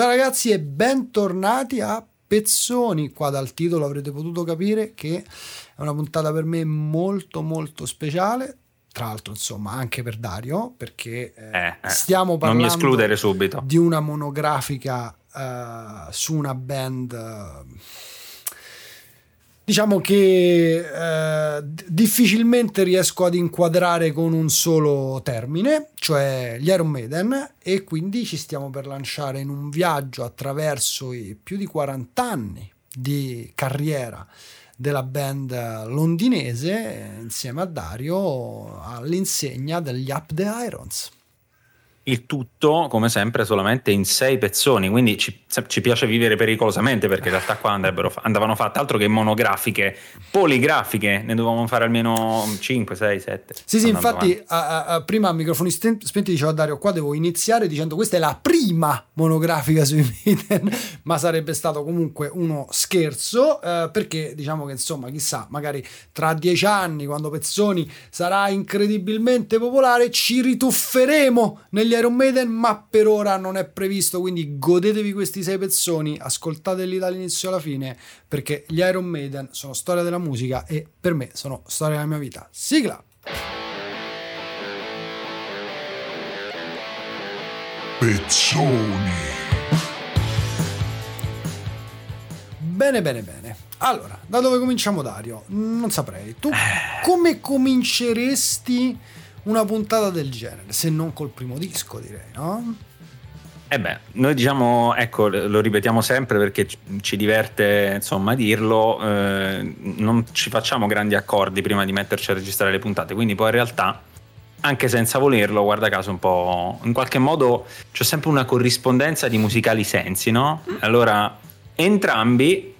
Ciao ragazzi e bentornati a Pezzoni. Qua dal titolo avrete potuto capire che è una puntata per me molto molto speciale. Tra l'altro, insomma, anche per Dario, perché eh, Eh, eh, stiamo parlando di una monografica eh, su una band. Diciamo che eh, difficilmente riesco ad inquadrare con un solo termine, cioè gli Iron Maiden, e quindi ci stiamo per lanciare in un viaggio attraverso i più di 40 anni di carriera della band londinese insieme a Dario all'insegna degli Up the Irons. Il tutto, come sempre, solamente in sei pezzoni. Quindi ci, ci piace vivere pericolosamente perché in realtà qua andrebbero, andavano fatte altro che monografiche, poligrafiche. Ne dovevamo fare almeno 5, 6, 7. Sì, sì, infatti a- a- prima a microfoni spenti dicevo a Dario qua devo iniziare dicendo questa è la prima monografica sui Maiden, ma sarebbe stato comunque uno scherzo eh, perché diciamo che insomma chissà, magari tra dieci anni quando Pezzoni sarà incredibilmente popolare ci ritufferemo negli Iron Maiden, ma per ora non è previsto, quindi godetevi questi sei pezzoni, ascoltateli dall'inizio alla fine perché gli Iron Maiden sono storia della musica e per me sono storia della mia vita. Sigla! Pezzoni. Bene, bene, bene. Allora, da dove cominciamo Dario? Non saprei. Tu come cominceresti una puntata del genere? Se non col primo disco, direi, no? Eh beh, noi diciamo, ecco, lo ripetiamo sempre perché ci- ci diverte insomma dirlo, eh, non ci facciamo grandi accordi prima di metterci a registrare le puntate, quindi poi in realtà, anche senza volerlo, guarda caso un po', in qualche modo c'è sempre una corrispondenza di musicali sensi, no? Allora, entrambi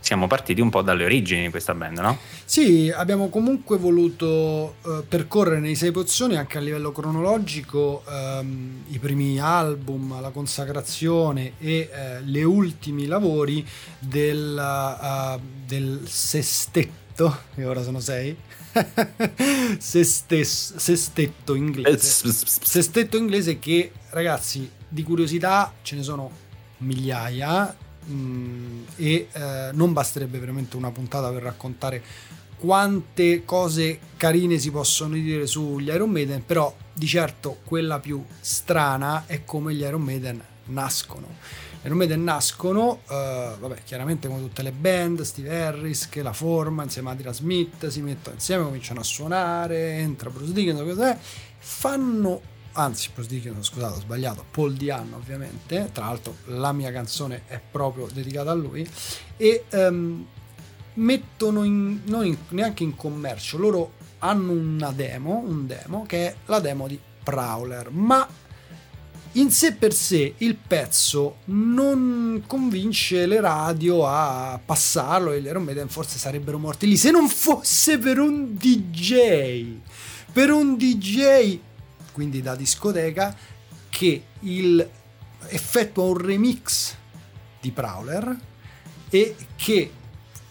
siamo partiti un po' dalle origini di questa band, no? Sì, abbiamo comunque voluto eh, percorrere nei sei pozioni anche a livello cronologico ehm, i primi album, la consacrazione e eh, le ultimi lavori del, eh, del sestetto, che ora sono sei, Sestes- sestetto inglese. Sestetto inglese che, ragazzi, di curiosità ce ne sono migliaia mm, e eh, non basterebbe veramente una puntata per raccontare quante cose carine si possono dire sugli Iron Maiden, però di certo quella più strana è come gli Iron Maiden nascono. Iron Maiden nascono, eh, vabbè, chiaramente come tutte le band, Steve Harris che la forma insieme a Adrian Smith, si mettono insieme, cominciano a suonare, entra Bruce Dickinson, cos'è? fanno anzi Bruce Dickinson scusate ho sbagliato Paul Diano ovviamente. Tra l'altro la mia canzone è proprio dedicata a lui. E ehm, mettono in, non in- neanche in commercio loro hanno una demo un demo che è la demo di Prowler. Ma in sé per sé il pezzo non convince le radio a passarlo e gli Iron Maiden forse sarebbero morti lì se non fosse per un DJ per un DJ quindi da discoteca che il effettua un remix di Prowler e che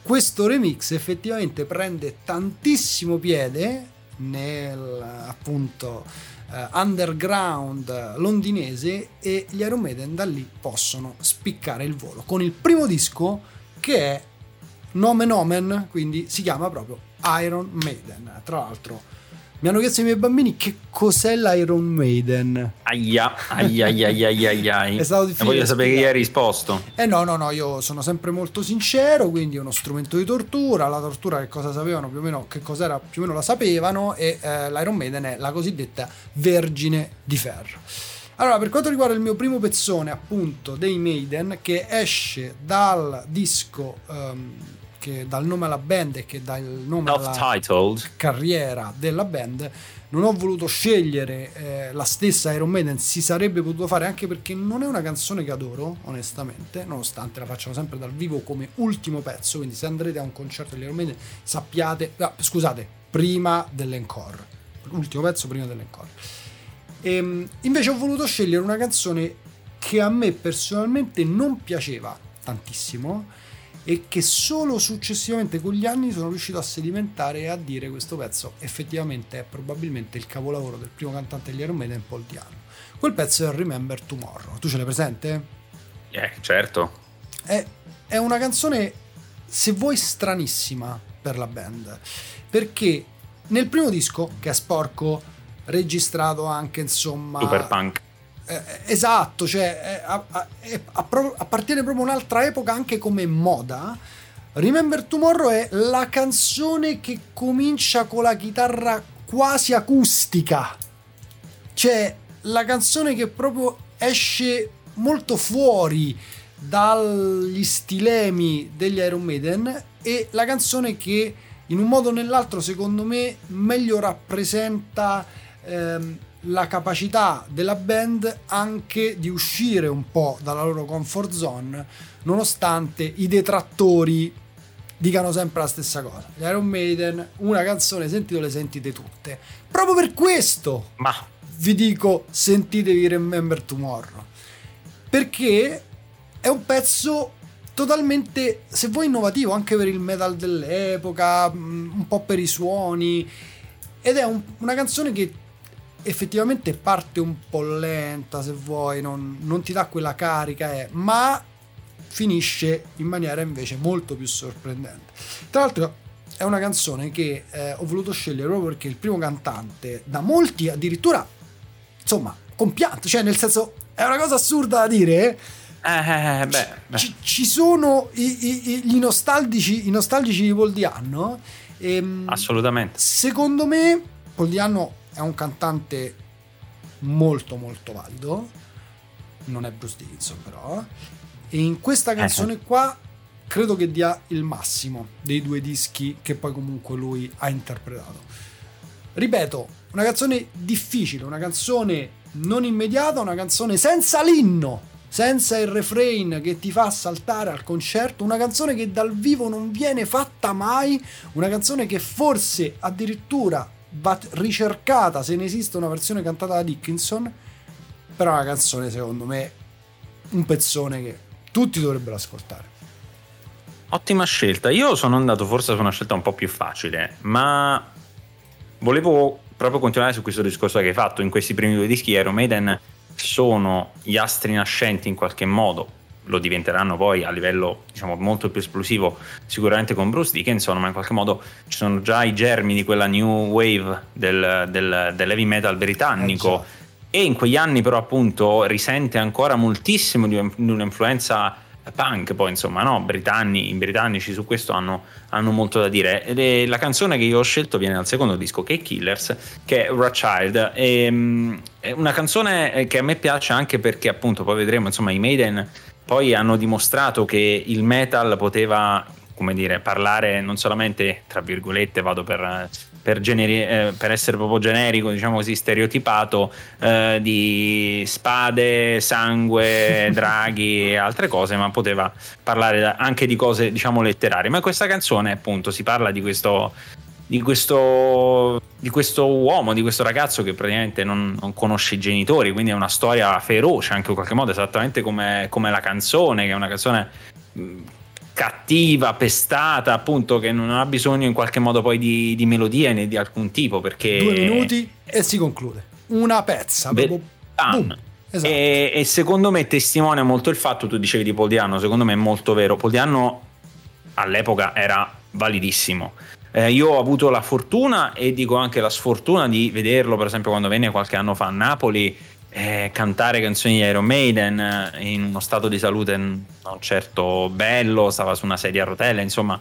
questo remix effettivamente prende tantissimo piede nel appunto underground londinese e gli Iron Maiden da lì possono spiccare il volo con il primo disco che è Nomen Omen, quindi si chiama proprio Iron Maiden. Tra l'altro mi hanno chiesto i miei bambini che cos'è l'Iron Maiden. Aia, aia, aia, aia, aia. È stato E difficile voglio sapere spiegare. hai risposto. Eh no, no, no, io sono sempre molto sincero, quindi è uno strumento di tortura, la tortura che cosa sapevano più o meno, che cos'era più o meno la sapevano e eh, l'Iron Maiden è la cosiddetta vergine di ferro. Allora, per quanto riguarda il mio primo pezzone, appunto, dei Maiden, che esce dal disco ehm, che dà il nome alla band e che dà il nome alla carriera della band non ho voluto scegliere eh, la stessa Iron Maiden. Si sarebbe potuto fare anche perché non è una canzone che adoro onestamente nonostante la facciano sempre dal vivo come ultimo pezzo quindi se andrete a un concerto degli Iron Maiden sappiate ah, scusate prima dell'encore l'ultimo pezzo prima dell'encore. Ehm, invece ho voluto scegliere una canzone che a me personalmente non piaceva tantissimo e che solo successivamente con gli anni sono riuscito a sedimentare e a dire questo pezzo effettivamente è probabilmente il capolavoro del primo cantante degli Iron Maiden Paul Diano quel pezzo è Remember Tomorrow tu ce l'hai presente? Eh, certo. È, è una canzone, se vuoi, stranissima per la band. Perché nel primo disco, che è sporco, registrato anche, insomma... Super punk. Eh, esatto, cioè a, a, a, appartiene proprio un'altra epoca anche come moda. Remember Tomorrow è la canzone che comincia con la chitarra quasi acustica. Cioè, la canzone che proprio esce molto fuori dagli stilemi degli Iron Maiden e la canzone che in un modo o nell'altro secondo me meglio rappresenta ehm, la capacità della band anche di uscire un po' dalla loro comfort zone nonostante i detrattori dicano sempre la stessa cosa. Gli Iron Maiden, una canzone, sentite le sentite tutte. Proprio per questo Ma. vi dico sentitevi Remember Tomorrow. Perché è un pezzo totalmente, se vuoi, innovativo anche per il metal dell'epoca, mm, un po' per i suoni. Ed è un, una canzone che effettivamente parte un po' lenta, se vuoi, non, non ti dà quella carica, eh, ma finisce in maniera invece molto più sorprendente. Tra l'altro è una canzone che eh, ho voluto scegliere proprio perché il primo cantante, da molti addirittura, insomma, compianto, cioè nel senso è una cosa assurda da dire. Eh, eh, eh beh, beh. Ci, ci, sono i, i, i, nostalgici, i nostalgici di Paul Dianno. Ehm, Assolutamente. Secondo me, Paul Dianno è un cantante molto, molto valido. Non è Bruce Dickinson, però. E in questa canzone qua credo che dia il massimo dei due dischi che poi comunque lui ha interpretato. Ripeto, una canzone difficile, una canzone non immediata, una canzone senza l'inno, senza il refrain che ti fa saltare al concerto, una canzone che dal vivo non viene fatta mai, una canzone che forse addirittura va ricercata se ne esiste una versione cantata da Dickinson, però è una canzone secondo me un pezzone che tutti dovrebbero ascoltare. Ottima scelta. Io sono andato forse su una scelta un po' più facile, ma volevo proprio continuare su questo discorso che hai fatto. In questi primi due dischi Iron Maiden sono gli astri nascenti in qualche modo, lo diventeranno poi a livello diciamo molto più esplosivo sicuramente con Bruce Dickinson, ma in qualche modo ci sono già i germi di quella new wave del, del, dell'heavy metal britannico. Eh, e in quegli anni però appunto risente ancora moltissimo di un'influenza punk poi insomma no? Britanni, i britannici su questo hanno, hanno molto da dire. E la canzone che io ho scelto viene dal secondo disco che è Killers che è Rothschild. E, è una canzone che a me piace anche perché appunto poi vedremo insomma i Maiden poi hanno dimostrato che il metal poteva come dire parlare non solamente tra virgolette vado per per, generi- eh, per, essere proprio generico, diciamo così, stereotipato, eh, di spade, sangue, draghi e altre cose, ma poteva parlare anche di cose, diciamo, letterarie. Ma questa canzone, appunto, si parla di questo, di questo, di questo uomo, di questo ragazzo che praticamente non, non, conosce i genitori, quindi è una storia feroce anche in qualche modo, esattamente come, come la canzone, che è una canzone cattiva, pestata, appunto, che non ha bisogno in qualche modo poi di, di melodia né di alcun tipo. Perché... Due minuti e si conclude. Una pezza. Be- esatto. e, e, secondo me testimonia molto il fatto, tu dicevi di Poldiano, secondo me è molto vero. Poldiano all'epoca era validissimo. Eh, io ho avuto la fortuna e dico anche la sfortuna di vederlo, per esempio, quando venne qualche anno fa a Napoli eh, cantare canzoni di Iron Maiden eh, in uno stato di salute non certo bello, stava su una sedia a rotelle, insomma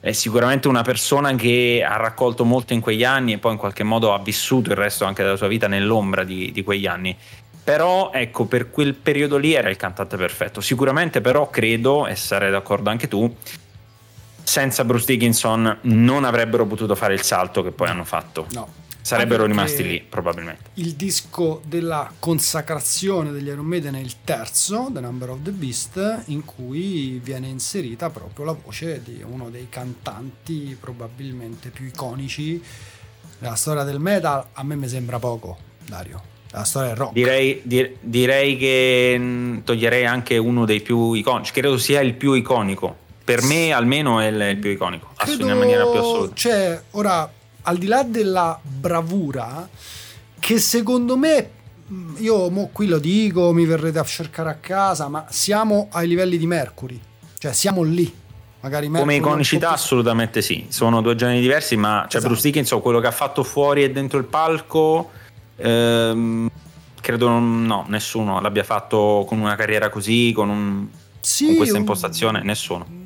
è sicuramente una persona che ha raccolto molto in quegli anni e poi in qualche modo ha vissuto il resto anche della sua vita nell'ombra di, di quegli anni. Però ecco, per quel periodo lì era il cantante perfetto. Sicuramente però credo, e sarei d'accordo anche tu, senza Bruce Dickinson non avrebbero potuto fare il salto che poi hanno fatto. No Sarebbero rimasti lì, probabilmente. Il disco della consacrazione degli Iron Maiden è il terzo, The Number of the Beast, in cui viene inserita proprio la voce di uno dei cantanti probabilmente più iconici della storia del metal. A me mi sembra poco, Dario. La storia del rock. Direi, dir, direi che mm, toglierei anche uno dei più iconici. Credo sia il più iconico. Per me, almeno, è il, più iconico. Credo, in maniera più assoluta. Cioè, ora al di là della bravura, che secondo me mm, io mo qui lo dico, mi verrete a cercare a casa, ma siamo ai livelli di Mercury, cioè siamo lì. Magari Mercury Come iconicità più... assolutamente sì, sono due generi diversi, ma cioè, esatto. Bruce Dickinson quello che ha fatto fuori e dentro il palco, ehm, credo non, no, nessuno l'abbia fatto con una carriera così, con, un, sì, con questa impostazione, un... nessuno.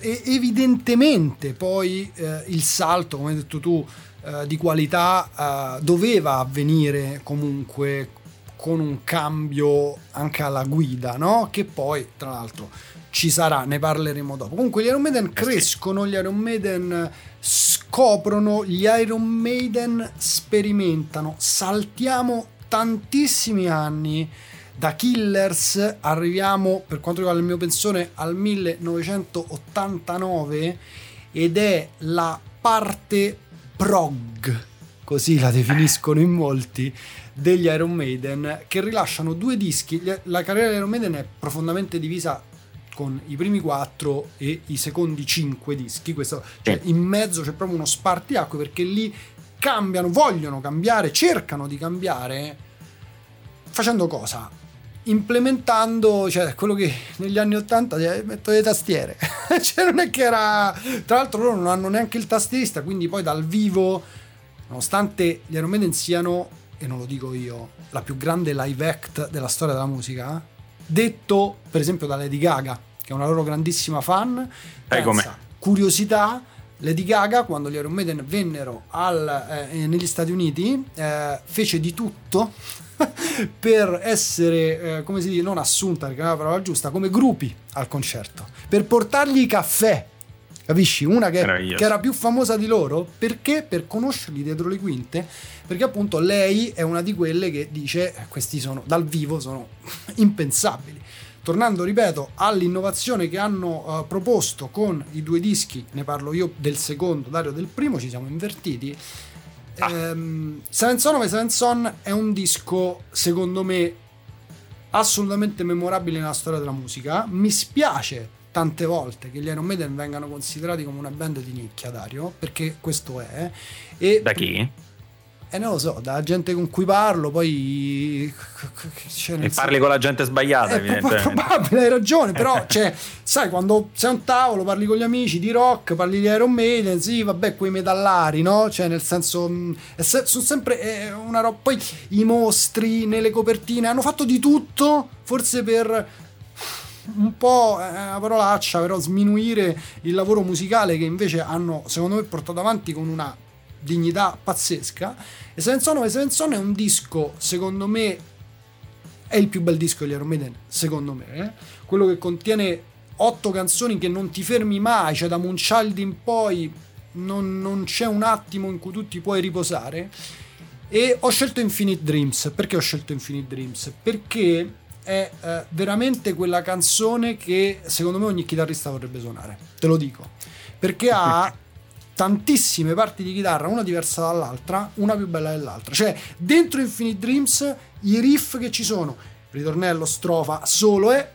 E evidentemente poi eh, il salto, come hai detto tu, eh, di qualità eh, doveva avvenire comunque con un cambio anche alla guida, no? Che poi, tra l'altro, ci sarà, ne parleremo dopo. Comunque gli Iron Maiden eh crescono, gli Iron Maiden scoprono, gli Iron Maiden sperimentano, saltiamo tantissimi anni da Killers arriviamo per quanto riguarda il mio pensione al 1989 ed è la parte prog così la definiscono in molti degli Iron Maiden che rilasciano due dischi. La carriera di Iron Maiden è profondamente divisa con i primi quattro e i secondi cinque dischi. Questo, cioè, in mezzo c'è proprio uno spartiacque perché lì cambiano vogliono cambiare cercano di cambiare facendo cosa? Implementando cioè, quello che negli anni 80 metto le tastiere. Cioè non è che era tra l'altro loro non hanno neanche il tastierista quindi poi dal vivo nonostante gli Iron Maiden siano e non lo dico io la più grande live act della storia della musica detto per esempio da Lady Gaga che è una loro grandissima fan pensa, curiosità Lady Gaga quando gli Iron Maiden vennero al, eh, negli Stati Uniti eh, fece di tutto per essere, eh, come si dice, non assunta, perché è la parola giusta, come gruppi al concerto, per portargli caffè. Capisci? Una che, che, era più famosa di loro perché? Per conoscerli dietro le quinte, perché appunto lei è una di quelle che dice eh, questi sono dal vivo sono impensabili. Tornando, ripeto, all'innovazione che hanno uh, proposto con i due dischi, ne parlo io del secondo, Dario del primo, ci siamo invertiti Ah. Ehm, Seven Son of Seven Son è un disco, secondo me, assolutamente memorabile nella storia della musica. Mi spiace tante volte che gli Iron Maiden vengano considerati come una band di nicchia, Dario, perché questo è. E da chi? E eh, non lo so, da gente con cui parlo, poi... Cioè, e parli con la gente sbagliata, è evidentemente. probabile, hai ragione, però, cioè, sai, quando sei a un tavolo, parli con gli amici di rock, parli di Iron Maiden, sì, vabbè, quei metallari, no? Cioè, nel senso, mm, se, sono sempre eh, una roba... Poi i mostri nelle copertine hanno fatto di tutto, forse per un po' eh, una parolaccia, però sminuire il lavoro musicale che invece hanno, secondo me, portato avanti con una dignità pazzesca. E Seven Son of Seven Son è un disco, secondo me, è il più bel disco degli Iron Maiden, secondo me. Eh? Quello che contiene otto canzoni che non ti fermi mai, cioè da Moonchild in poi non, non c'è un attimo in cui tu ti puoi riposare. E ho scelto Infinite Dreams. Perché ho scelto Infinite Dreams? Perché è eh, veramente quella canzone che secondo me ogni chitarrista vorrebbe suonare. Te lo dico. Perché ha tantissime parti di chitarra, una diversa dall'altra, una più bella dell'altra. Cioè, dentro Infinite Dreams, i riff che ci sono, ritornello, strofa, solo è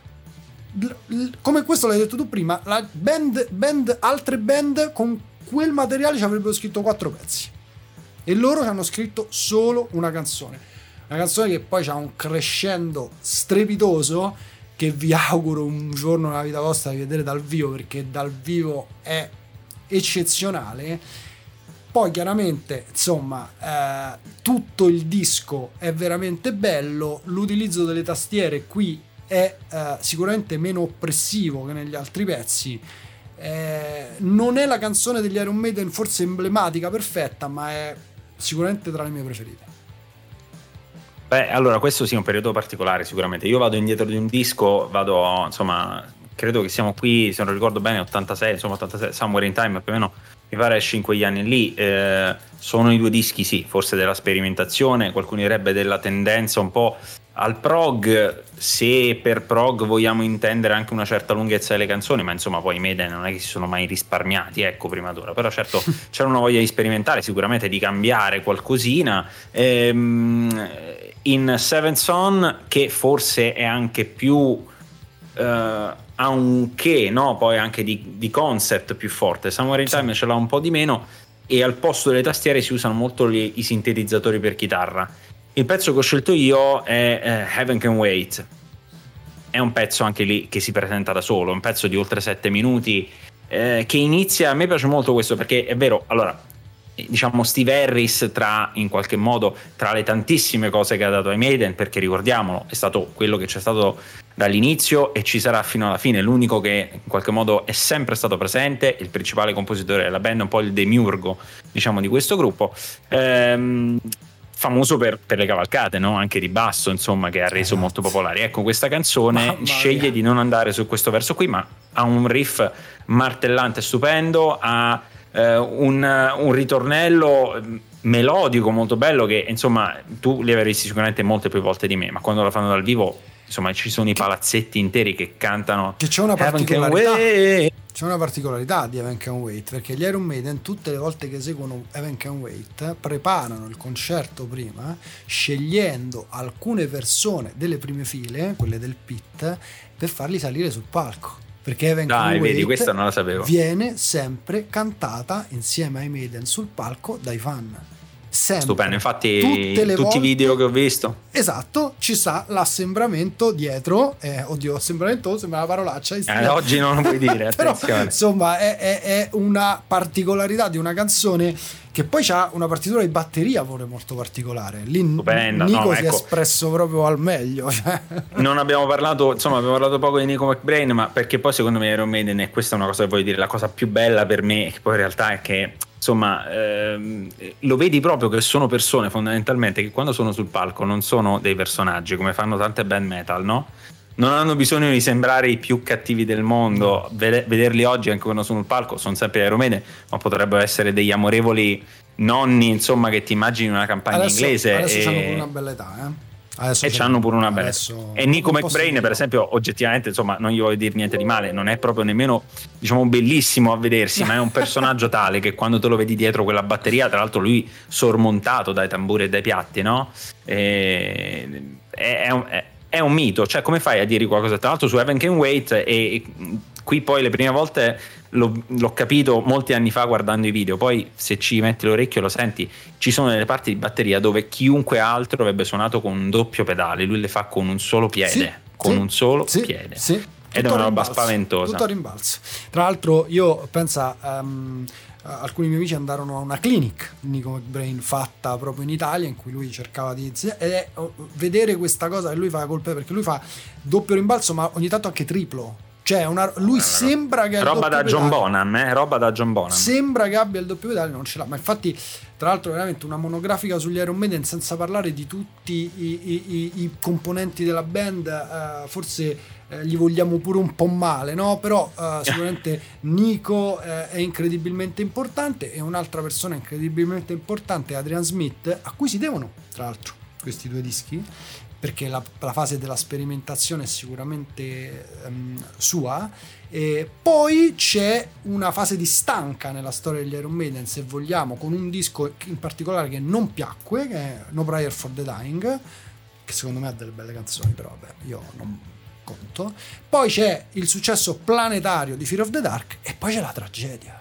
come questo l'hai detto tu prima, band, band, altre band con quel materiale ci avrebbero scritto quattro pezzi. E loro ci hanno scritto solo una canzone. Una canzone che poi ha un crescendo strepitoso che vi auguro un giorno nella vita vostra di vedere dal vivo perché dal vivo è eccezionale. Poi chiaramente, insomma, eh, tutto il disco è veramente bello, l'utilizzo delle tastiere qui è eh, sicuramente meno oppressivo che negli altri pezzi. Eh, non è la canzone degli Iron Maiden forse emblematica, perfetta, ma è sicuramente tra le mie preferite. Beh, allora questo sì è un periodo particolare sicuramente. Io vado indietro di un disco, vado insomma credo che siamo qui, se non ricordo bene, 86, insomma 86, Somewhere in Time, più o meno mi pare esce in quegli anni lì. Eh, sono i due dischi, sì, forse della sperimentazione, qualcuno direbbe della tendenza un po' al prog, se per prog vogliamo intendere anche una certa lunghezza delle canzoni, ma insomma poi i Maiden non è che si sono mai risparmiati, ecco, prima d'ora, però certo c'era una voglia di sperimentare, sicuramente di cambiare qualcosina. Ehm, in Seven Son, che forse è anche più... Uh, ha un che, no? poi anche di, di, concept più forte. Samurai in Time ce l'ha un po' di meno e al posto delle tastiere si usano molto gli, i sintetizzatori per chitarra. Il pezzo che ho scelto io è uh, Heaven Can Wait. È un pezzo anche lì che si presenta da solo, un pezzo di oltre 7 minuti eh, che inizia, a me piace molto questo perché è vero, allora diciamo Steve Harris tra in qualche modo tra le tantissime cose che ha dato ai Maiden perché ricordiamolo è stato quello che c'è stato dall'inizio e ci sarà fino alla fine l'unico che in qualche modo è sempre stato presente il principale compositore della band un po' il demiurgo diciamo di questo gruppo ehm, famoso per, per, le cavalcate, no? anche di basso, insomma, che ha reso esatto. molto popolare. Ecco, questa canzone Mamma sceglie mia. di non andare su questo verso qui, ma ha un riff martellante stupendo, ha eh, un, un, ritornello melodico molto bello che insomma tu li avrei visti sicuramente molte più volte di me, ma quando la fanno dal vivo insomma ci sono i palazzetti interi che cantano che c'è una particolarità. c'è una particolarità di Evan Can Wait perché gli Iron Maiden tutte le volte che eseguono Evan Can Wait preparano il concerto prima scegliendo alcune persone delle prime file quelle del pit per farli salire sul palco perché Evan Dai, vedi, questa non la sapevo. viene sempre cantata insieme ai Maiden sul palco dai fan. Sempre. Stupendo, infatti tutti volte, i video che ho visto. Esatto, ci sta l'assembramento dietro, eh, oddio, assembramento sembra una parolaccia. Eh, oggi non lo puoi dire, Però, insomma, è, è, è una particolarità di una canzone che poi ha una partitura di batteria pure molto particolare. Lì Stupenda, Nico no, si ecco. è espresso proprio al meglio. Cioè. Non abbiamo parlato, insomma, abbiamo parlato poco di Nico McBrain, ma perché poi secondo me Iron Maiden, e questa è una cosa che voglio dire, la cosa più bella per me, che poi in realtà è che insomma, ehm, lo vedi proprio che sono persone fondamentalmente che quando sono sul palco non sono dei personaggi come fanno tante band metal, no? non hanno bisogno di sembrare i più cattivi del mondo. Vederli oggi anche quando sono sul palco sono sempre aeromede, ma potrebbero essere degli amorevoli nonni, insomma, che ti immagini una campagna adesso, inglese. Adesso e... hanno una bella età, eh? Adesso e hanno pure una bella. e Nico McBrain per esempio oggettivamente insomma non gli voglio dire niente di male non è proprio nemmeno diciamo bellissimo a vedersi ma è un personaggio tale che quando te lo vedi dietro quella batteria tra l'altro lui sormontato dai tamburi e dai piatti no? E, è, è, un, è, è un mito, cioè come fai a dire qualcosa? Tra l'altro su Heaven Can Wait e qui poi le prime volte l'ho, l'ho, capito molti anni fa guardando i video, poi se ci metti l'orecchio lo senti, ci sono delle parti di batteria dove chiunque altro avrebbe suonato con un doppio pedale, lui le fa con un solo piede, sì, con sì, un solo sì, piede. Ed è una roba spaventosa. Tutto a rimbalzo. Tra l'altro io penso... Um, eh, alcuni miei amici andarono a una clinic Nico McBrain fatta proprio in Italia in cui lui cercava di ed oh, vedere questa cosa che lui fa colpe perché lui fa doppio rimbalzo ma ogni tanto anche triplo cioè una, lui eh, sembra che roba da John Bonham eh? roba da John Bonham sembra che abbia il doppio pedale non ce l'ha ma infatti tra l'altro veramente una monografica sugli Iron Maiden senza parlare di tutti i, i, i, i componenti della band uh, forse eh, gli vogliamo pure un po' male, no? Però eh, sicuramente Nico eh, è incredibilmente importante e un'altra persona incredibilmente importante è Adrian Smith, a cui si devono, tra l'altro, questi due dischi, perché la, la fase della sperimentazione è sicuramente um, sua. E poi c'è una fase di stanca nella storia degli Iron Maiden, se vogliamo, con un disco in particolare che non piacque, che è No Prayer for the Dying, che secondo me ha delle belle canzoni, però vabbè, io non, conto. Poi c'è il successo planetario di Fear of the Dark e poi c'è la tragedia.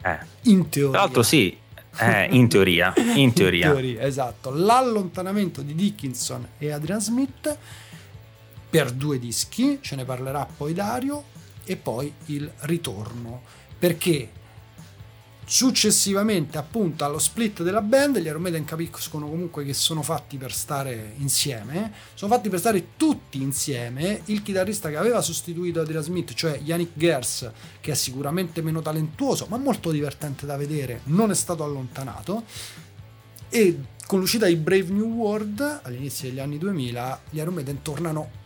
Eh. In teoria. Tra l'altro sì, eh, in teoria. In teoria. in teoria, esatto. L'allontanamento di Dickinson e Adrian Smith per due dischi, ce ne parlerà poi Dario, e poi il ritorno. Perché Successivamente, appunto, allo split della band, gli Iron Maiden capiscono comunque che sono fatti per stare insieme. Sono fatti per stare tutti insieme. Il chitarrista che aveva sostituito Adrian Smith, cioè Yannick Gers, che è sicuramente meno talentuoso, ma molto divertente da vedere, non è stato allontanato. E con l'uscita di Brave New World, all'inizio degli anni 2000, gli Iron Maiden tornano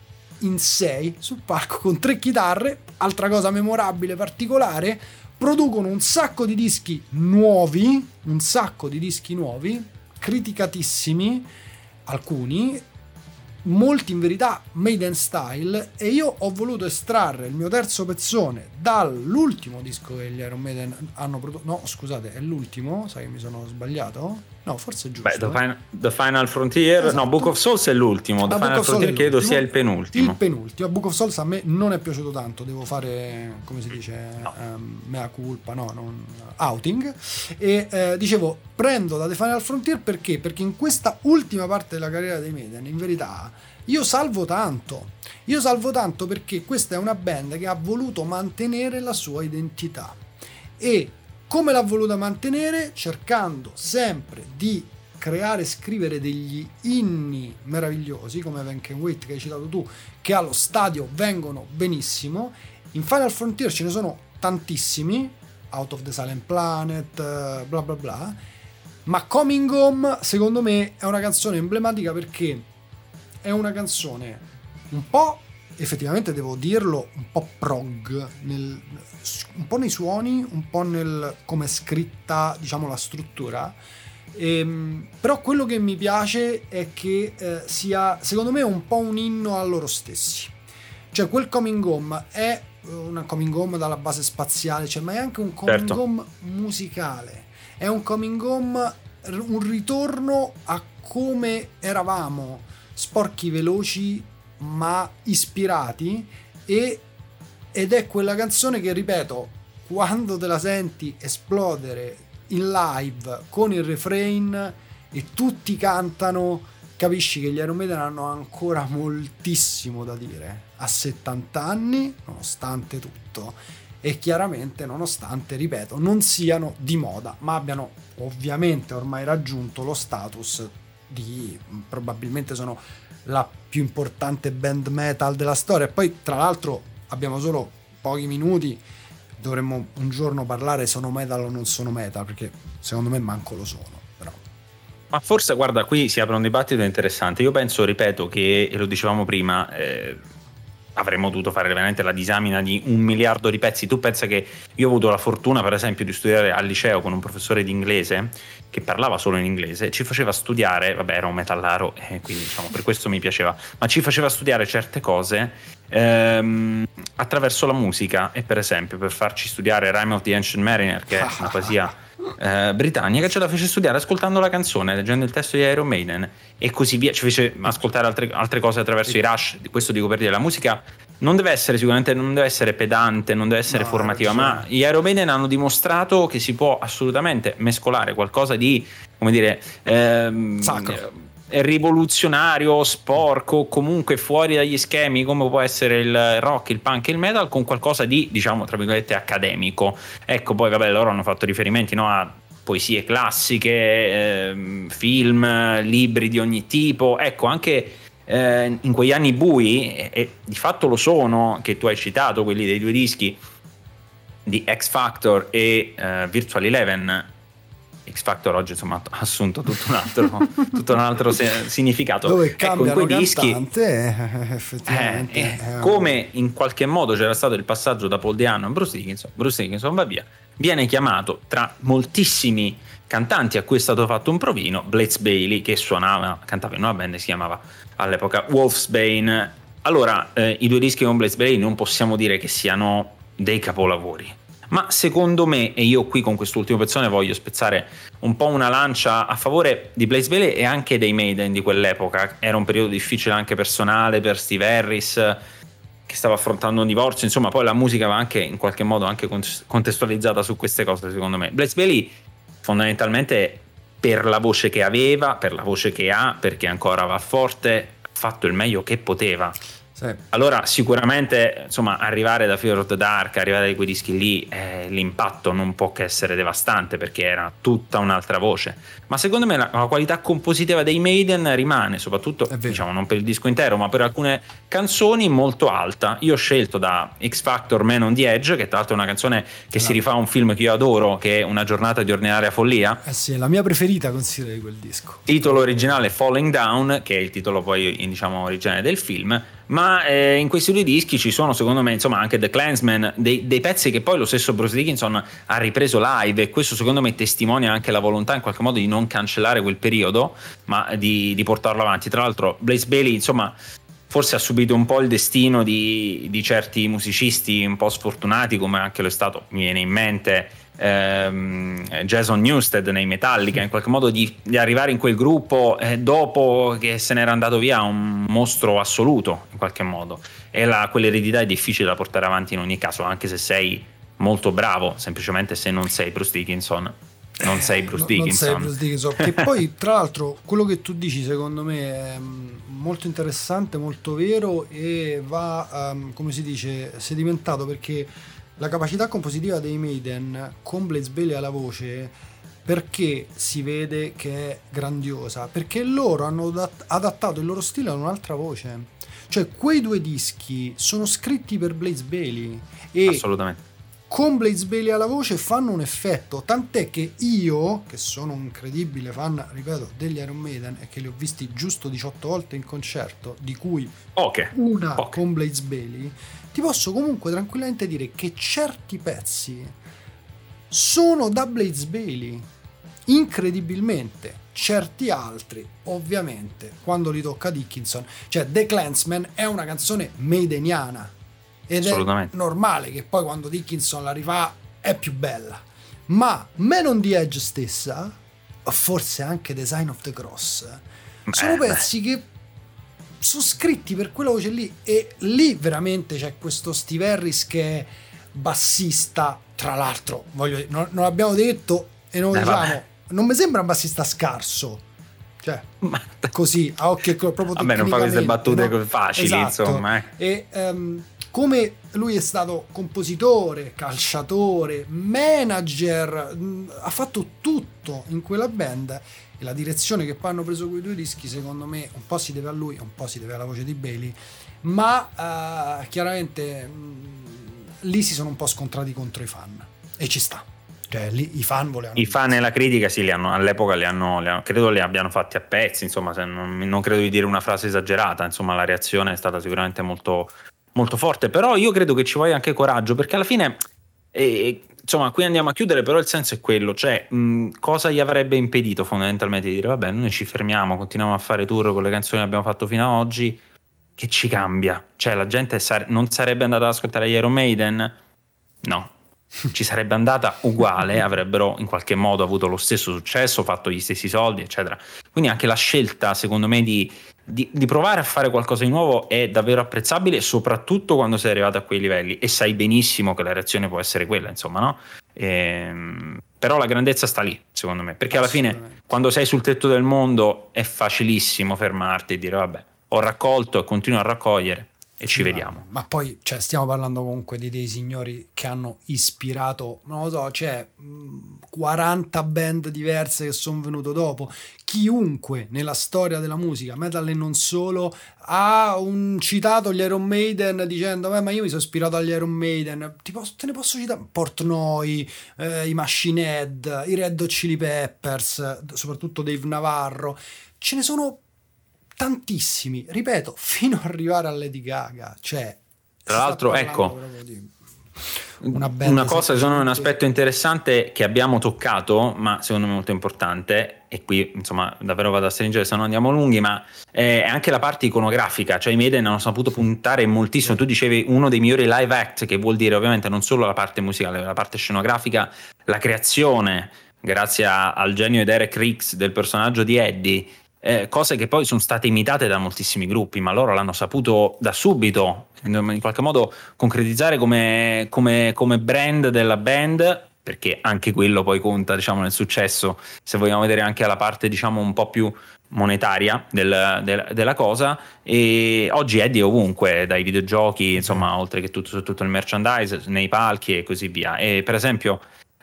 in sei sul palco con tre chitarre. Altra cosa memorabile, particolare producono un sacco di dischi nuovi, un sacco di dischi nuovi, criticatissimi, alcuni, molti in verità made in style e io ho voluto estrarre il mio terzo pezzone dall'ultimo disco che gli Iron Maiden hanno prodotto. No scusate è l'ultimo sai che mi sono sbagliato? No forse è giusto Beh, The, Final, The Final Frontier? Esatto. no Book of Souls è l'ultimo The ah, Final Frontier credo sia il penultimo. Il penultimo. Book of Souls a me non è piaciuto tanto devo fare come si dice no. um, mea culpa no non, outing. E eh, dicevo prendo da The Final Frontier perché? Perché in questa ultima parte della carriera dei Maiden in verità io salvo tanto. Io salvo tanto perché questa è una band che ha voluto mantenere la sua identità. E come l'ha voluta mantenere? Cercando sempre di creare e scrivere degli inni meravigliosi come Van Wait che hai citato tu, che allo stadio vengono benissimo. In Final Frontier ce ne sono tantissimi, Out of the Silent Planet, eh, bla bla bla. Ma Coming Home, secondo me, è una canzone emblematica perché è una canzone un po', effettivamente devo dirlo, un po' prog, nel, un po' nei suoni, un po' nel come è scritta, diciamo, la struttura. Ehm, però quello che mi piace è che eh, sia, secondo me, un po' un inno a loro stessi. Cioè, quel coming home è un coming home dalla base spaziale, cioè, ma è anche un coming certo. home musicale. È un coming home, un ritorno a come eravamo sporchi veloci ma ispirati. E, ed è quella canzone che ripeto quando te la senti esplodere in live con il refrain e tutti cantano capisci che gli Iron Maiden hanno ancora moltissimo da dire. A 70 anni nonostante tutto. E chiaramente nonostante ripeto non siano di moda ma abbiano ovviamente ormai raggiunto lo status di probabilmente sono la più importante band metal della storia. E poi, tra l'altro, abbiamo solo pochi minuti. Dovremmo un giorno parlare sono metal o non sono metal, perché secondo me manco lo sono. Però. Ma forse, guarda, qui si apre un dibattito interessante. Io penso, ripeto, che, e lo dicevamo prima, eh, avremmo dovuto fare veramente la disamina di un miliardo di pezzi. Tu pensa che io ho avuto la fortuna, per esempio, di studiare al liceo con un professore di inglese che parlava solo in inglese, ci faceva studiare, vabbè, era un metallaro, e quindi diciamo per questo mi piaceva, ma ci faceva studiare certe cose ehm, attraverso la musica. E per esempio, per farci studiare Rime of the Ancient Mariner, che è una poesia eh, britannica ce la fece studiare ascoltando la canzone, leggendo il testo di Iron Maiden e così via. Ci fece ascoltare altre, altre cose attraverso i rush. Questo dico per dire, la musica non deve essere sicuramente non deve essere pedante, non deve essere no, formativa, ma gli Iron Maiden hanno dimostrato che si può assolutamente mescolare qualcosa di, come dire, ehm, sacro rivoluzionario, sporco, comunque fuori dagli schemi come può essere il rock, il punk e il metal con qualcosa di, diciamo, tra virgolette accademico. Ecco, poi vabbè, loro hanno fatto riferimenti no, a poesie classiche, eh, film, libri di ogni tipo, ecco, anche eh, in quegli anni bui, e, e di fatto lo sono, che tu hai citato, quelli dei due dischi di X Factor e uh, Virtual Eleven X Factor oggi insomma, ha assunto tutto un altro, tutto un altro se- significato. Dove ecco, in quei dischi, eh, effettivamente. Eh, eh, come in qualche modo c'era stato il passaggio da Paul Diano a Bruce Dickinson, Bruce Dickinson va via, viene chiamato tra moltissimi cantanti a cui è stato fatto un provino, Blaze Bailey che suonava, cantava in una band si chiamava all'epoca Wolfsbane. Allora, eh, i due dischi con Blaze Bailey non possiamo dire che siano dei capolavori ma secondo me, e io qui con quest'ultimo pezzone voglio spezzare un po' una lancia a favore di Blaze Bailey e anche dei Maiden di quell'epoca, era un periodo difficile anche personale per Steve Harris che stava affrontando un divorzio, insomma poi la musica va anche in qualche modo anche contestualizzata su queste cose secondo me. Blaze Bailey fondamentalmente per la voce che aveva, per la voce che ha, perché ancora va forte, ha fatto il meglio che poteva sì. Allora, sicuramente, insomma, arrivare da Fear of the Dark, arrivare da quei dischi lì, eh, l'impatto non può che essere devastante perché era tutta un'altra voce. Ma secondo me la, la qualità compositiva dei Maiden rimane, soprattutto, diciamo, non per il disco intero, ma per alcune canzoni molto alta. Io ho scelto da X Factor Man on the Edge, che tra l'altro è una canzone che no. si rifà a un film che io adoro, che è Una giornata di ordinaria follia. Eh sì, è la mia preferita, considero di quel disco. Titolo originale Falling Down, che è il titolo poi, diciamo, originale del film ma eh, in questi due dischi ci sono secondo me insomma anche The Clansman dei, dei, pezzi che poi lo stesso Bruce Dickinson ha ripreso live e questo secondo me testimonia anche la volontà in qualche modo di non cancellare quel periodo ma di, di portarlo avanti. Tra l'altro Blaze Bailey insomma forse ha subito un po' il destino di, di certi musicisti un po' sfortunati come anche lo è stato mi viene in mente ehm, Jason Newsted nei Metallica, in qualche modo di, di arrivare in quel gruppo eh, dopo che se n'era andato via un mostro assoluto in qualche modo. E la, quell'eredità è difficile da portare avanti in ogni caso, anche se sei molto bravo, semplicemente se non sei Bruce Dickinson. Non sei Bruce Dickinson. Non sei Bruce Dickinson. che poi, tra l'altro, quello che tu dici, secondo me, è mm, molto interessante, molto vero e va, um, come si dice, sedimentato perché la capacità compositiva dei Maiden con Blaze Bailey alla voce perché si vede che è grandiosa perché loro hanno adattato il loro stile a un'altra voce cioè quei due dischi sono scritti per Blaze Bailey e assolutamente con Blaze Bailey alla voce fanno un effetto tant'è che io che sono un incredibile fan ripeto degli Iron Maiden e che li ho visti giusto 18 volte in concerto di cui okay. una okay. con Blaze Bailey ti posso comunque tranquillamente dire che certi pezzi sono da Blaze Bailey. Incredibilmente. Certi altri, ovviamente, quando li tocca Dickinson, cioè The Clansman è una canzone maideniana. Ed è normale che poi quando Dickinson la rifà è più bella. Ma Man on the Edge stessa, forse anche Design of the Cross, sono pezzi che sono scritti per quella voce lì e lì veramente c'è questo Steve Harris che è bassista tra l'altro voglio, non, non l'abbiamo detto e non lo eh, diciamo vabbè. non mi sembra un bassista scarso cioè Ma... così a occhio proprio vabbè non fa queste battute no? facili esatto. insomma eh. e um, come lui è stato compositore, calciatore, manager, mh, ha fatto tutto in quella band e la direzione che poi hanno preso quei due dischi secondo me un po' si deve a lui, un po' si deve alla voce di Bailey, ma uh, chiaramente mh, lì si sono un po' scontrati contro i fan e ci sta. Cioè, lì i fan volevano. I fan e la critica, sì, li hanno, all'epoca li hanno, li hanno, credo li abbiano fatti a pezzi. Insomma, non, non, credo di dire una frase esagerata. Insomma, la reazione è stata sicuramente molto, molto forte. Però io credo che ci voglia anche coraggio, perché alla fine eh, insomma, qui andiamo a chiudere, però il senso è quello, cioè mh, cosa gli avrebbe impedito fondamentalmente di dire vabbè, noi ci fermiamo, continuiamo a fare tour con le canzoni che abbiamo fatto fino ad oggi, che ci cambia? Cioè la gente sare- non sarebbe andata ad ascoltare Iron Maiden? No, ci sarebbe andata uguale, avrebbero in qualche modo avuto lo stesso successo, fatto gli stessi soldi, eccetera. Quindi anche la scelta, secondo me, di di, di, provare a fare qualcosa di nuovo è davvero apprezzabile, soprattutto quando sei arrivato a quei livelli e sai benissimo che la reazione può essere quella, insomma, no? Ehm, però la grandezza sta lì, secondo me, perché alla fine quando sei sul tetto del mondo è facilissimo fermarti e dire vabbè, ho raccolto e continuo a raccogliere e ci vediamo. Ma poi cioè, stiamo parlando comunque di dei signori che hanno ispirato, non lo so, cioè 40 band diverse che sono venute dopo. Chiunque nella storia della musica, metal e non solo, ha un citato gli Iron Maiden dicendo ma io mi sono ispirato agli Iron Maiden. Posso, te ne posso citare Portnoy, eh, i Machine Head, i Red Hot Chili Peppers, soprattutto Dave Navarro. Ce ne sono tantissimi, ripeto, fino ad arrivare a Lady Gaga. Cioè, tra l'altro, ecco, una, una cosa, secondo me, un aspetto interessante che abbiamo toccato, ma secondo me molto importante, e qui insomma davvero vado a stringere se non andiamo lunghi, ma è anche la parte iconografica, cioè i Maiden hanno saputo puntare moltissimo. Tu dicevi uno dei migliori live act, che vuol dire ovviamente non solo la parte musicale, la parte scenografica, la creazione, grazie a, al genio di Derek Riggs del personaggio di Eddie eh, cose che poi sono state imitate da moltissimi gruppi, ma loro l'hanno saputo da subito in qualche modo concretizzare come, come, come brand della band perché anche quello poi conta diciamo, nel successo, se vogliamo vedere anche la parte diciamo, un po' più monetaria del, del, della cosa. E oggi è ovunque dai videogiochi insomma oltre che tutto, tutto il merchandise nei palchi e così via. E per esempio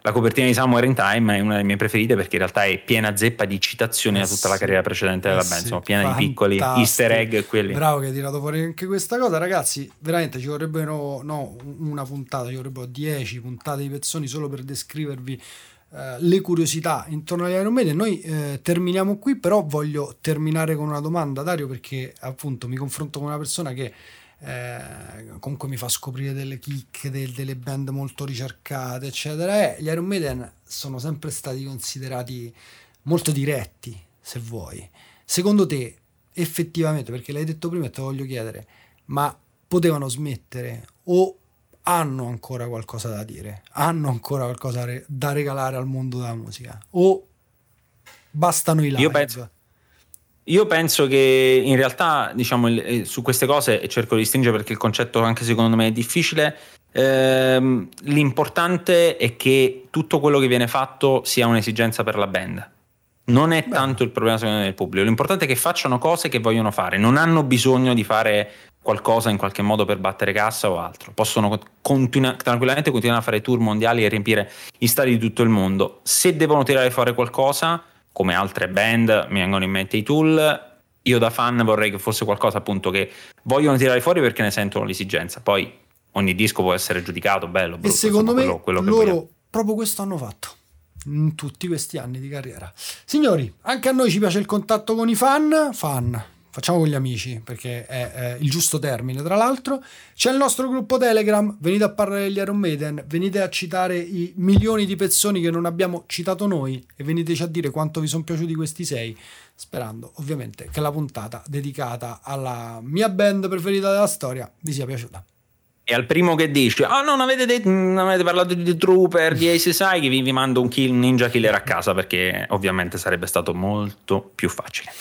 la copertina di Somewhere in Time è una delle mie preferite perché in realtà è piena zeppa di citazioni eh a tutta sì, la carriera precedente della eh band, insomma, piena fantastico. di piccoli easter egg. Quelli. Bravo che hai tirato fuori anche questa cosa, ragazzi. Veramente ci vorrebbero no, una puntata, ci vorrebbero 10 puntate di pezzoni solo per descrivervi eh, le curiosità intorno agli Iron Maiden. Noi eh, terminiamo qui, però voglio terminare con una domanda, Dario, perché appunto mi confronto con una persona che eh, comunque mi fa scoprire delle chicche, del, delle band molto ricercate, eccetera. E gli Iron Maiden sono sempre stati considerati molto diretti, se vuoi. Secondo te, effettivamente, perché l'hai detto prima e te lo voglio chiedere, ma potevano smettere o hanno ancora qualcosa da dire, hanno ancora qualcosa da regalare al mondo della musica o bastano i live? Io penso, io penso che in realtà diciamo, eh, su queste cose, e cerco di distinguere perché il concetto anche secondo me è difficile, ehm, l'importante è che tutto quello che viene fatto sia un'esigenza per la band. Non è Beh. tanto il problema secondo me del pubblico, l'importante è che facciano cose che vogliono fare, non hanno bisogno di fare qualcosa in qualche modo per battere cassa o altro. Possono continua- tranquillamente continuare a fare tour mondiali e riempire gli stadi di tutto il mondo. Se devono tirare fuori qualcosa, come altre band, mi vengono in mente i Tool, io da fan vorrei che fosse qualcosa appunto che vogliono tirare fuori perché ne sentono l'esigenza. Poi ogni disco può essere giudicato bello, brutto, e secondo insomma, me quello, quello loro proprio questo hanno fatto in tutti questi anni di carriera. Signori, anche a noi ci piace il contatto con i fan, fan facciamo con gli amici perché è, è, il giusto termine. Tra l'altro c'è il nostro gruppo telegram. Venite a parlare degli Iron Maiden venite a citare i milioni di pezzoni che non abbiamo citato noi e veniteci a dire quanto vi sono piaciuti questi sei sperando ovviamente che la puntata dedicata alla mia band preferita della storia vi sia piaciuta. E al primo che dice ah oh, non, avete detto, non avete parlato di The Trooper di Ace Sai vi, vi mando un kill, ninja killer a casa perché ovviamente sarebbe stato molto più facile